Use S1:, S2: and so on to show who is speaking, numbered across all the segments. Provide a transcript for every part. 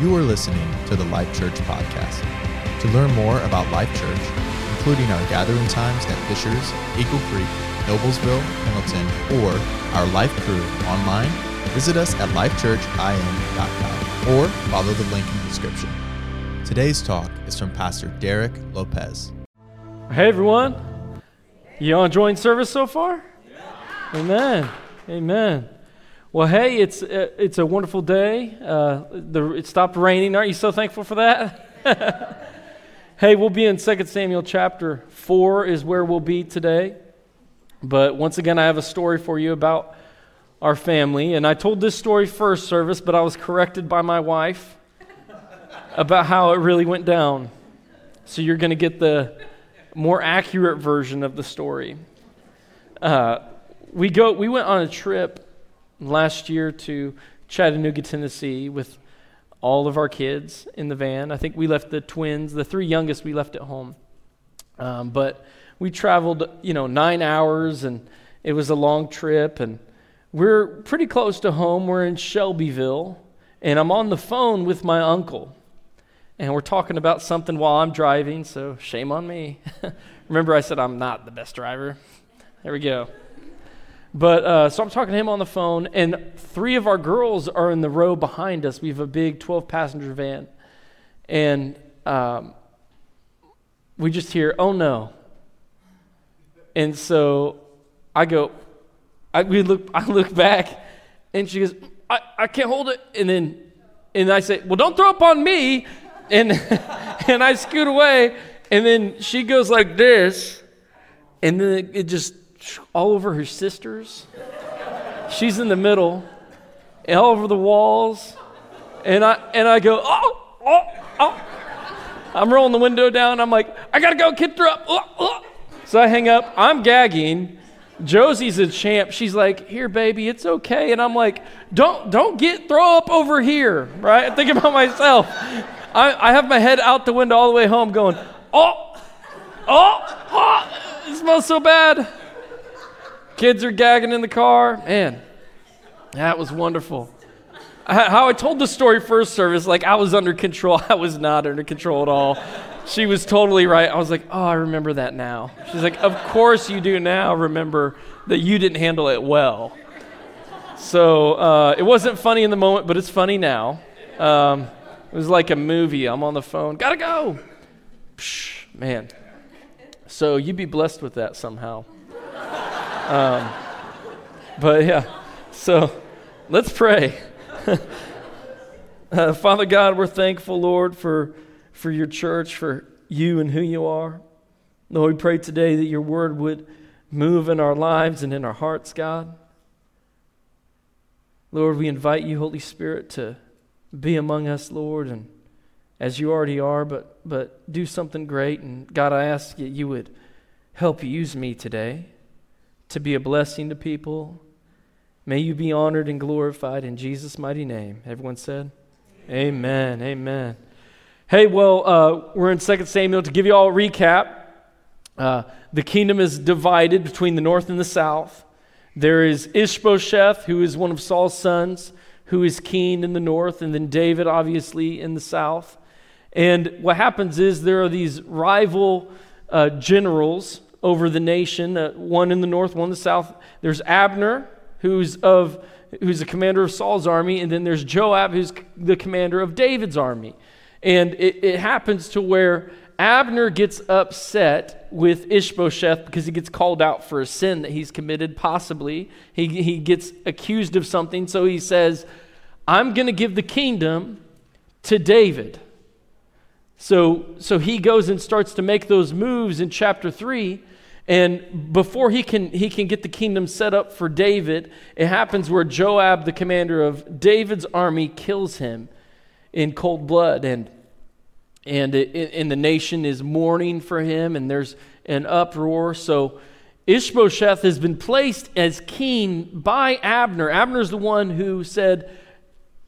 S1: You are listening to the Life Church podcast. To learn more about Life Church, including our gathering times at Fishers, Eagle Creek, Noblesville, Hamilton, or our life crew online, visit us at lifechurchin.com or follow the link in the description. Today's talk is from Pastor Derek Lopez.
S2: Hey everyone, you all enjoying service so far? Amen. Amen. Well, hey, it's uh, it's a wonderful day. Uh, the, it stopped raining. Aren't you so thankful for that? hey, we'll be in 2 Samuel chapter 4 is where we'll be today. But once again, I have a story for you about our family. And I told this story first service, but I was corrected by my wife about how it really went down. So you're going to get the more accurate version of the story. Uh, we go. We went on a trip last year to Chattanooga, Tennessee, with all of our kids in the van. I think we left the twins, the three youngest, we left at home. Um, but we traveled, you know, nine hours, and it was a long trip. And we're pretty close to home. We're in Shelbyville, and I'm on the phone with my uncle. And we're talking about something while I'm driving, so shame on me. Remember, I said I'm not the best driver. There we go. But uh, so I'm talking to him on the phone, and three of our girls are in the row behind us. We have a big 12 passenger van. And um, we just hear, oh no. And so I go, I, we look, I look back, and she goes, I, I can't hold it. And then and I say, well, don't throw up on me. And, and I scoot away, and then she goes like this, and then it just all over her sisters. She's in the middle, and all over the walls. And I, and I go, oh, oh, oh. I'm rolling the window down. I'm like, I gotta go, kid, throw up. Oh, oh. So I hang up. I'm gagging. Josie's a champ. She's like, "Here, baby, it's okay." And I'm like, "Don't, don't get throw up over here, right?" I think about myself. I, I have my head out the window all the way home, going, "Oh, oh, oh! It smells so bad." Kids are gagging in the car. Man, that was wonderful. How I told the story first service, like I was under control. I was not under control at all. She was totally right. I was like, oh, I remember that now. She's like, of course you do now remember that you didn't handle it well. So uh, it wasn't funny in the moment, but it's funny now. Um, it was like a movie. I'm on the phone. Gotta go. Psh, man. So you'd be blessed with that somehow. Um, but yeah, so let's pray. uh, Father God, we're thankful, Lord, for, for your church, for you and who you are. Lord, we pray today that your word would move in our lives and in our hearts, God. Lord, we invite you, Holy Spirit, to be among us, Lord, and as you already are, but, but do something great. And God, I ask that you would help use me today to be a blessing to people. May you be honored and glorified in Jesus' mighty name. Everyone said, Amen. Amen. Amen. Hey, well, uh, we're in 2 Samuel. To give you all a recap, uh, the kingdom is divided between the north and the south. There is Ishbosheth, who is one of Saul's sons, who is king in the north, and then David, obviously, in the south. And what happens is there are these rival uh, generals over the nation, uh, one in the north, one in the south. There's Abner, who's of who's the commander of Saul's army, and then there's Joab, who's the commander of David's army. And it, it happens to where Abner gets upset with Ishbosheth because he gets called out for a sin that he's committed, possibly. He, he gets accused of something, so he says, I'm going to give the kingdom to David. So, so he goes and starts to make those moves in chapter 3. And before he can, he can get the kingdom set up for David, it happens where Joab, the commander of David's army, kills him in cold blood. And, and, it, and the nation is mourning for him, and there's an uproar. So Ishbosheth has been placed as king by Abner. Abner's the one who said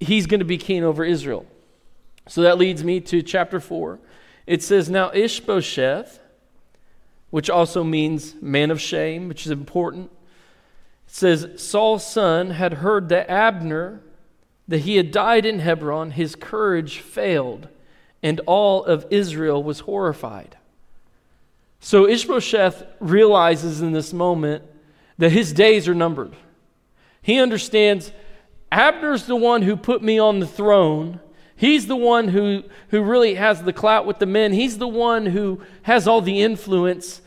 S2: he's going to be king over Israel. So that leads me to chapter 4. It says, Now Ishbosheth which also means man of shame, which is important. It says Saul's son had heard that Abner that he had died in Hebron, his courage failed, and all of Israel was horrified. So Ishbosheth realizes in this moment that his days are numbered. He understands Abner's the one who put me on the throne. He's the one who, who really has the clout with the men. He's the one who has all the influence.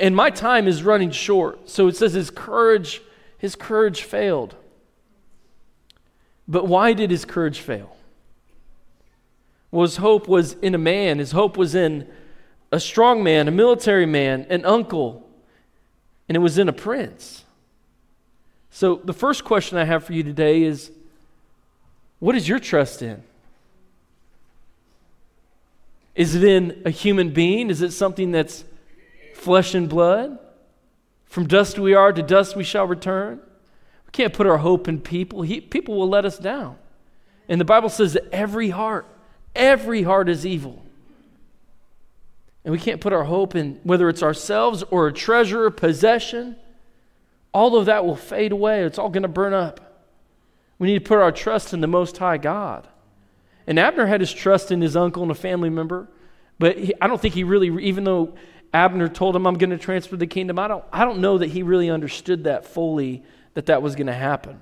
S2: And my time is running short. So it says his courage, his courage failed. But why did his courage fail? Well, his hope was in a man. His hope was in a strong man, a military man, an uncle, and it was in a prince. So, the first question I have for you today is what is your trust in? Is it in a human being? Is it something that's flesh and blood? From dust we are, to dust we shall return. We can't put our hope in people. He, people will let us down. And the Bible says that every heart, every heart is evil. And we can't put our hope in whether it's ourselves or a treasure, a possession. All of that will fade away. It's all going to burn up. We need to put our trust in the Most High God. And Abner had his trust in his uncle and a family member, but he, I don't think he really, even though Abner told him, I'm going to transfer the kingdom, I don't, I don't know that he really understood that fully, that that was going to happen.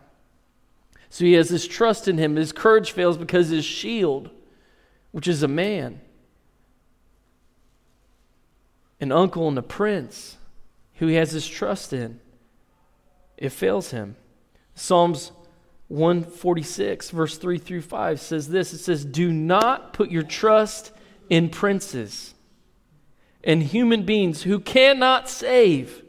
S2: So he has this trust in him. His courage fails because his shield, which is a man, an uncle and a prince who he has his trust in, it fails him. Psalms 146, verse 3 through 5 says this it says, Do not put your trust in princes and human beings who cannot save.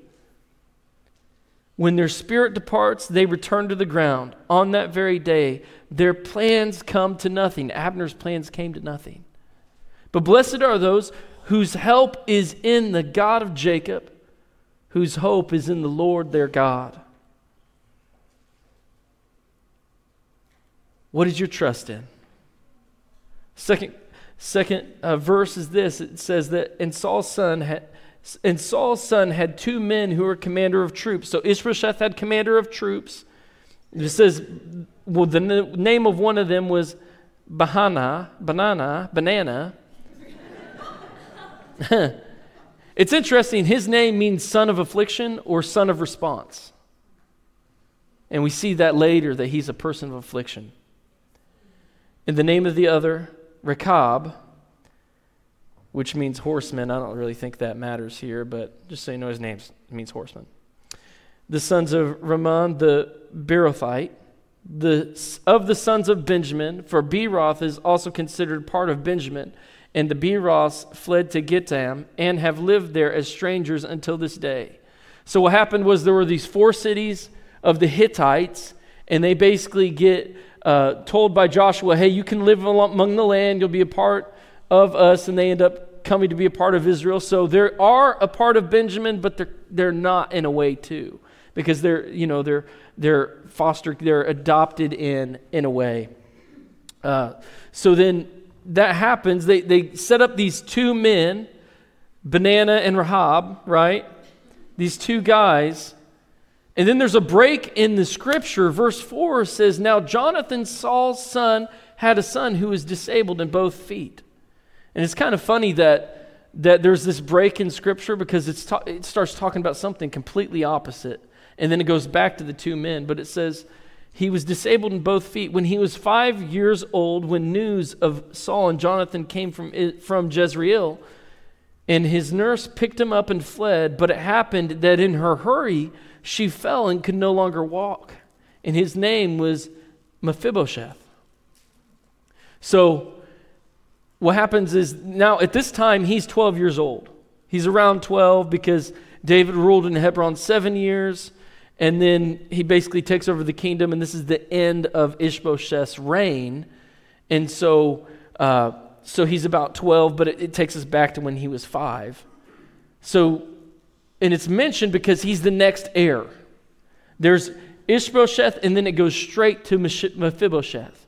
S2: When their spirit departs, they return to the ground. On that very day, their plans come to nothing. Abner's plans came to nothing. But blessed are those whose help is in the God of Jacob, whose hope is in the Lord their God. What is your trust in? Second, second uh, verse is this it says that, and Saul's son had. And Saul's son had two men who were commander of troops. So Ishbosheth had commander of troops. It says, well, the name of one of them was Bahana, Banana, Banana, it's interesting. His name means son of affliction or son of response. And we see that later that he's a person of affliction. In the name of the other, Rechab, which means horseman. I don't really think that matters here, but just so you know his name means horseman. The sons of Ramon the Beerothite, the, of the sons of Benjamin, for Beeroth is also considered part of Benjamin and the Beeroths fled to Gittim and have lived there as strangers until this day. So what happened was there were these four cities of the Hittites, and they basically get uh, told by Joshua, "Hey, you can live among the land. You'll be a part of us," and they end up coming to be a part of Israel. So they are a part of Benjamin, but they're they're not in a way too, because they're you know they're they're foster they're adopted in in a way. Uh, so then that happens, they, they set up these two men, Banana and Rahab, right? These two guys. And then there's a break in the scripture. Verse 4 says, Now Jonathan, Saul's son, had a son who was disabled in both feet. And it's kind of funny that, that there's this break in scripture because it's ta- it starts talking about something completely opposite. And then it goes back to the two men. But it says, he was disabled in both feet. When he was five years old, when news of Saul and Jonathan came from, from Jezreel, and his nurse picked him up and fled, but it happened that in her hurry, she fell and could no longer walk. And his name was Mephibosheth. So, what happens is now at this time, he's 12 years old. He's around 12 because David ruled in Hebron seven years. And then he basically takes over the kingdom, and this is the end of Ishbosheth's reign. And so, uh, so he's about 12, but it, it takes us back to when he was five. So, and it's mentioned because he's the next heir. There's Ishbosheth, and then it goes straight to Mephibosheth.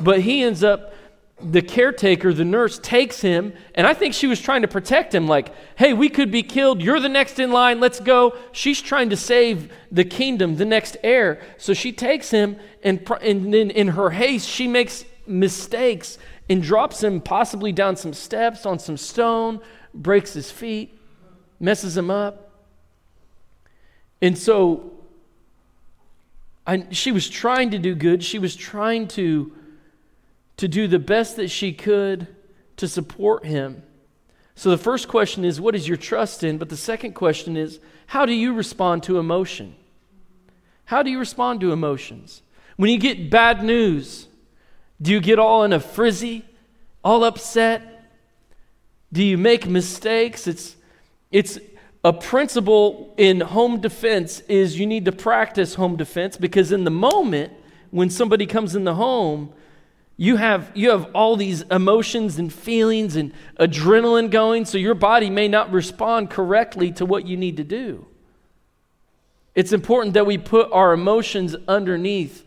S2: But he ends up the caretaker, the nurse, takes him, and I think she was trying to protect him, like, hey, we could be killed. You're the next in line. Let's go. She's trying to save the kingdom, the next heir. So she takes him, and, and then in her haste, she makes mistakes and drops him possibly down some steps on some stone, breaks his feet, messes him up. And so I, she was trying to do good. She was trying to to do the best that she could to support him. So the first question is, what is your trust in? But the second question is, how do you respond to emotion? How do you respond to emotions? When you get bad news, do you get all in a frizzy, all upset? Do you make mistakes? It's, it's a principle in home defense is you need to practice home defense because in the moment when somebody comes in the home, you have, you have all these emotions and feelings and adrenaline going, so your body may not respond correctly to what you need to do. It's important that we put our emotions underneath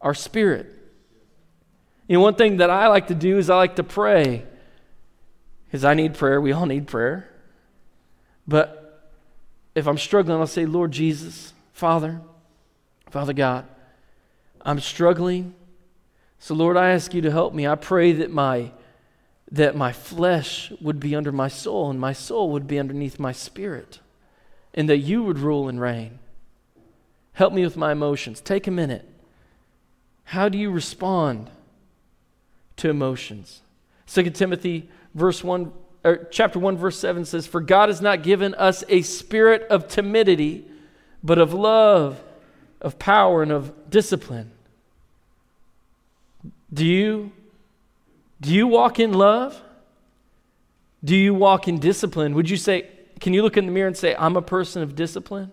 S2: our spirit. You know, one thing that I like to do is I like to pray. Because I need prayer. We all need prayer. But if I'm struggling, I'll say, Lord Jesus, Father, Father God, I'm struggling. So, Lord, I ask you to help me. I pray that my, that my flesh would be under my soul and my soul would be underneath my spirit, and that you would rule and reign. Help me with my emotions. Take a minute. How do you respond to emotions? 2 Timothy verse 1 or chapter 1 verse 7 says for God has not given us a spirit of timidity but of love of power and of discipline. Do you do you walk in love? Do you walk in discipline? Would you say, can you look in the mirror and say, I'm a person of discipline?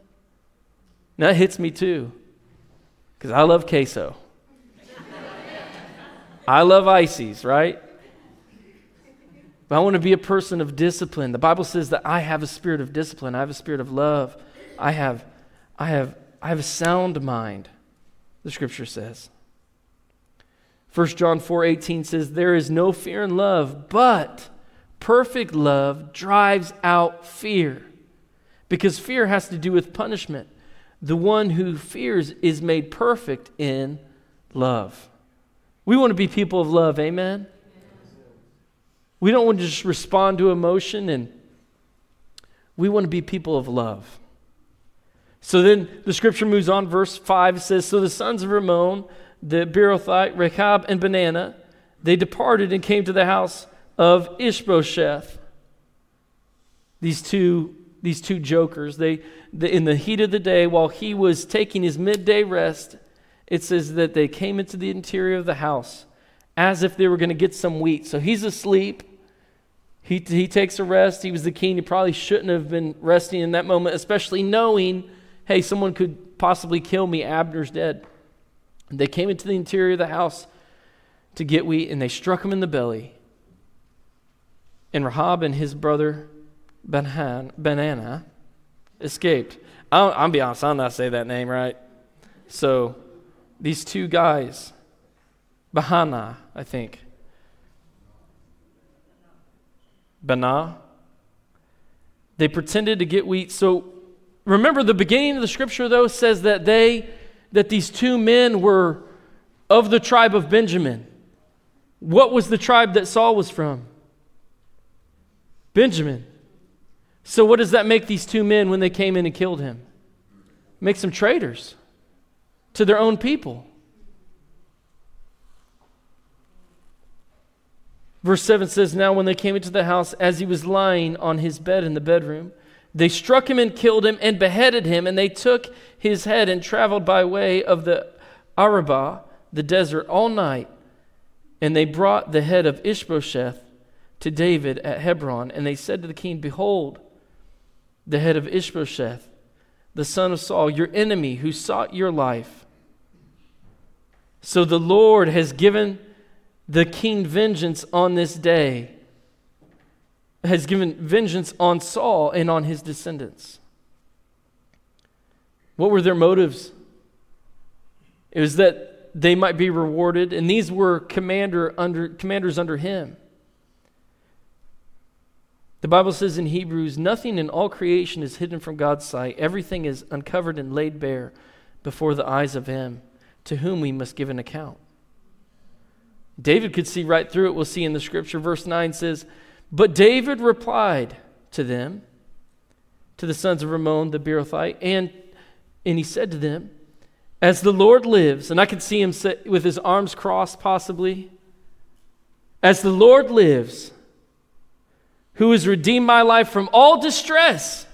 S2: that hits me too, because I love queso. I love ices, right? But I want to be a person of discipline. The Bible says that I have a spirit of discipline. I have a spirit of love. I have, I have, I have a sound mind, the scripture says. 1 John 4 18 says, There is no fear in love, but perfect love drives out fear. Because fear has to do with punishment. The one who fears is made perfect in love. We want to be people of love, amen? We don't want to just respond to emotion, and we want to be people of love. So then the scripture moves on, verse 5 says, So the sons of Ramon the Beerothite, Rechab, and Banana, they departed and came to the house of Ishbosheth. These two, these two jokers, they, they, in the heat of the day, while he was taking his midday rest, it says that they came into the interior of the house as if they were going to get some wheat. So he's asleep. He, he takes a rest. He was the king. He probably shouldn't have been resting in that moment, especially knowing, hey, someone could possibly kill me. Abner's dead. They came into the interior of the house to get wheat, and they struck him in the belly. And Rahab and his brother Benhan, Baanah escaped. I'll, I'll be honest, I how to say that name right. So these two guys, Bahana, I think, Bana, they pretended to get wheat. So remember, the beginning of the scripture, though, says that they that these two men were of the tribe of Benjamin. What was the tribe that Saul was from? Benjamin. So, what does that make these two men when they came in and killed him? Makes them traitors to their own people. Verse 7 says, Now when they came into the house, as he was lying on his bed in the bedroom, they struck him and killed him and beheaded him, and they took his head and traveled by way of the Arabah, the desert, all night. And they brought the head of Ishbosheth to David at Hebron, and they said to the king, Behold, the head of Ishbosheth, the son of Saul, your enemy who sought your life. So the Lord has given the king vengeance on this day has given vengeance on Saul and on his descendants. What were their motives? It was that they might be rewarded, and these were commander under, commanders under him. The Bible says in Hebrews, nothing in all creation is hidden from God's sight. Everything is uncovered and laid bare before the eyes of him to whom we must give an account. David could see right through it. We'll see in the scripture. Verse 9 says, But David replied to them, to the sons of Ramon the Beerothite, and, and he said to them, As the Lord lives, and I could see him with his arms crossed possibly, as the Lord lives, who has redeemed my life from all distress.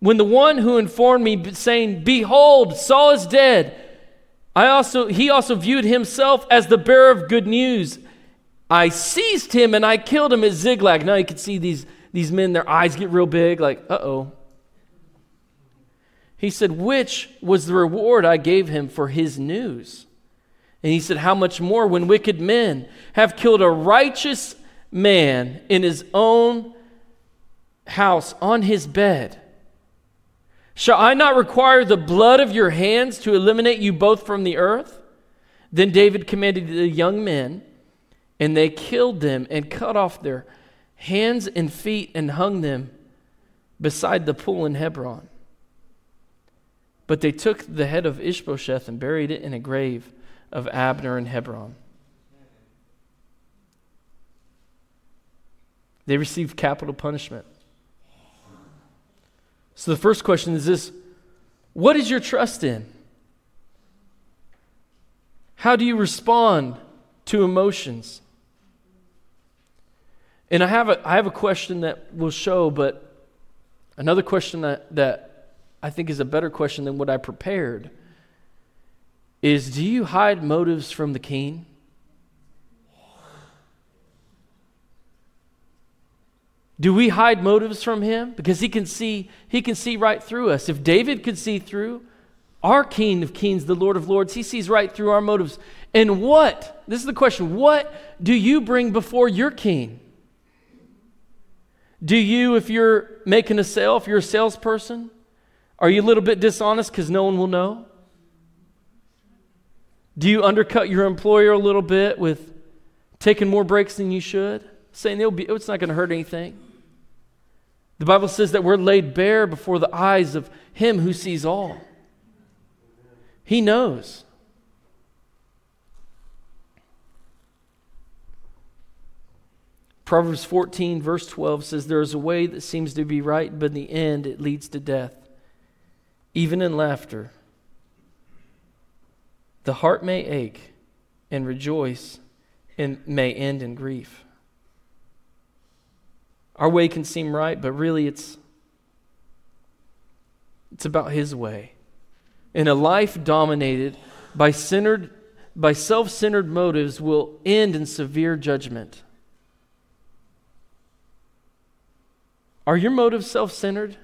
S2: When the one who informed me, saying, Behold, Saul is dead, I also, he also viewed himself as the bearer of good news. I seized him and I killed him at Ziklag. Now you can see these, these men, their eyes get real big, like, uh oh. He said, Which was the reward I gave him for his news? And he said, How much more when wicked men have killed a righteous man in his own house on his bed. Shall I not require the blood of your hands to eliminate you both from the earth? Then David commanded the young men, and they killed them and cut off their hands and feet and hung them beside the pool in Hebron. But they took the head of Ishbosheth and buried it in a grave of Abner in Hebron. They received capital punishment. So the first question is this What is your trust in? How do you respond to emotions? And I have a, I have a question that will show, but another question that, that I think is a better question than what I prepared is do you hide motives from the king? Do we hide motives from him? Because he can see, he can see right through us. If David could see through our King of Kings, the Lord of Lords, he sees right through our motives. And what? This is the question. What do you bring before your king? Do you, if you're making a sale, if you're a salesperson, are you a little bit dishonest because no one will know? Do you undercut your employer a little bit with taking more breaks than you should? Saying be, it's not going to hurt anything. The Bible says that we're laid bare before the eyes of Him who sees all. He knows. Proverbs 14, verse 12 says, There is a way that seems to be right, but in the end it leads to death. Even in laughter, the heart may ache and rejoice and may end in grief. Our way can seem right, but really it's it's about his way. And a life dominated by centered by self-centered motives will end in severe judgment. Are your motives self-centered?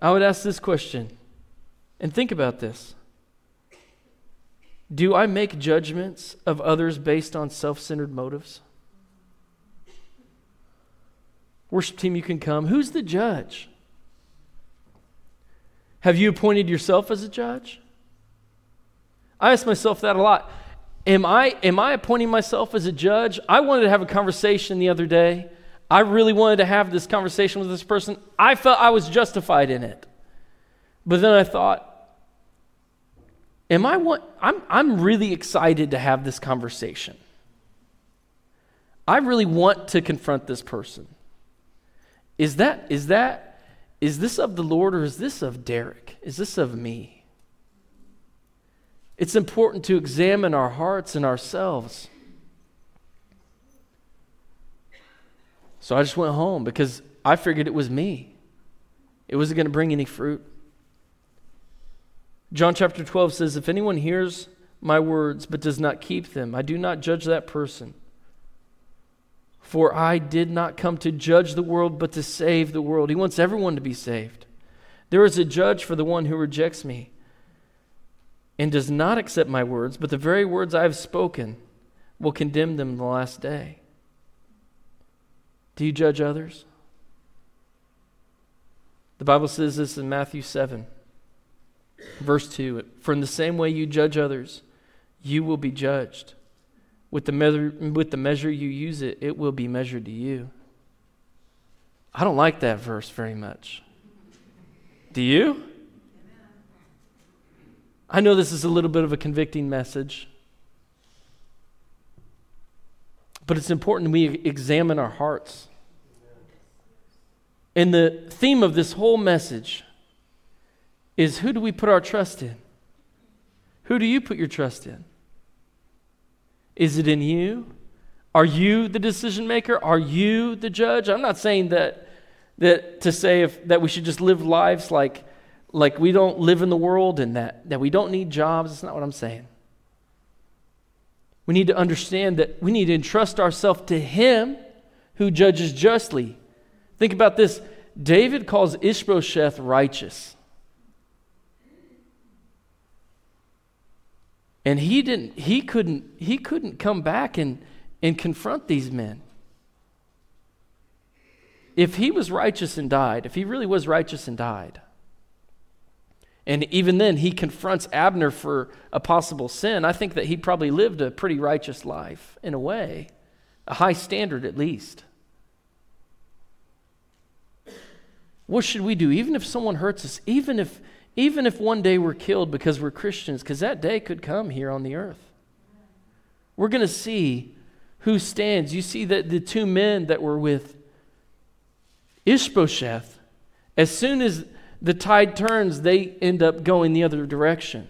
S2: I would ask this question and think about this. Do I make judgments of others based on self centered motives? Worship team, you can come. Who's the judge? Have you appointed yourself as a judge? I ask myself that a lot. Am I, am I appointing myself as a judge? I wanted to have a conversation the other day. I really wanted to have this conversation with this person. I felt I was justified in it. But then I thought, am I one, I'm, I'm really excited to have this conversation. I really want to confront this person. Is that, is that, is this of the Lord or is this of Derek? Is this of me? It's important to examine our hearts and ourselves. So I just went home because I figured it was me. It wasn't going to bring any fruit. John chapter 12 says, If anyone hears my words but does not keep them, I do not judge that person. For I did not come to judge the world, but to save the world. He wants everyone to be saved. There is a judge for the one who rejects me and does not accept my words, but the very words I have spoken will condemn them the last day. Do you judge others? The Bible says this in Matthew 7. Verse 2 For in the same way you judge others, you will be judged. With the, measure, with the measure you use it, it will be measured to you. I don't like that verse very much. Do you? I know this is a little bit of a convicting message, but it's important we examine our hearts. And the theme of this whole message is who do we put our trust in? Who do you put your trust in? Is it in you? Are you the decision maker? Are you the judge? I'm not saying that that to say if, that we should just live lives like like we don't live in the world and that, that we don't need jobs. That's not what I'm saying. We need to understand that we need to entrust ourselves to Him who judges justly. Think about this David calls Ishbosheth righteous. And he didn't he couldn't he couldn't come back and, and confront these men. If he was righteous and died, if he really was righteous and died, and even then he confronts Abner for a possible sin, I think that he probably lived a pretty righteous life in a way, a high standard at least. What should we do? Even if someone hurts us, even if even if one day we're killed because we're Christians, because that day could come here on the earth. We're going to see who stands. You see that the two men that were with Ishbosheth, as soon as the tide turns, they end up going the other direction.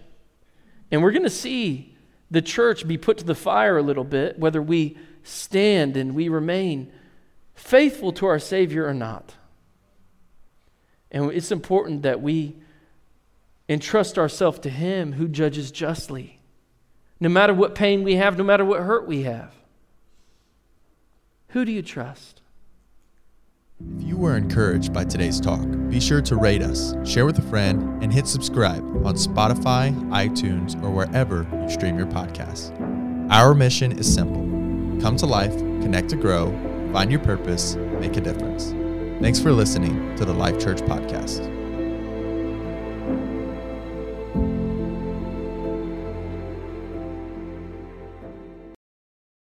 S2: And we're going to see the church be put to the fire a little bit, whether we stand and we remain faithful to our Savior or not. And it's important that we entrust ourselves to Him who judges justly, no matter what pain we have, no matter what hurt we have. Who do you trust?
S1: If you were encouraged by today's talk, be sure to rate us, share with a friend, and hit subscribe on Spotify, iTunes, or wherever you stream your podcasts. Our mission is simple come to life, connect to grow, find your purpose, make a difference. Thanks for listening to the Life Church Podcast.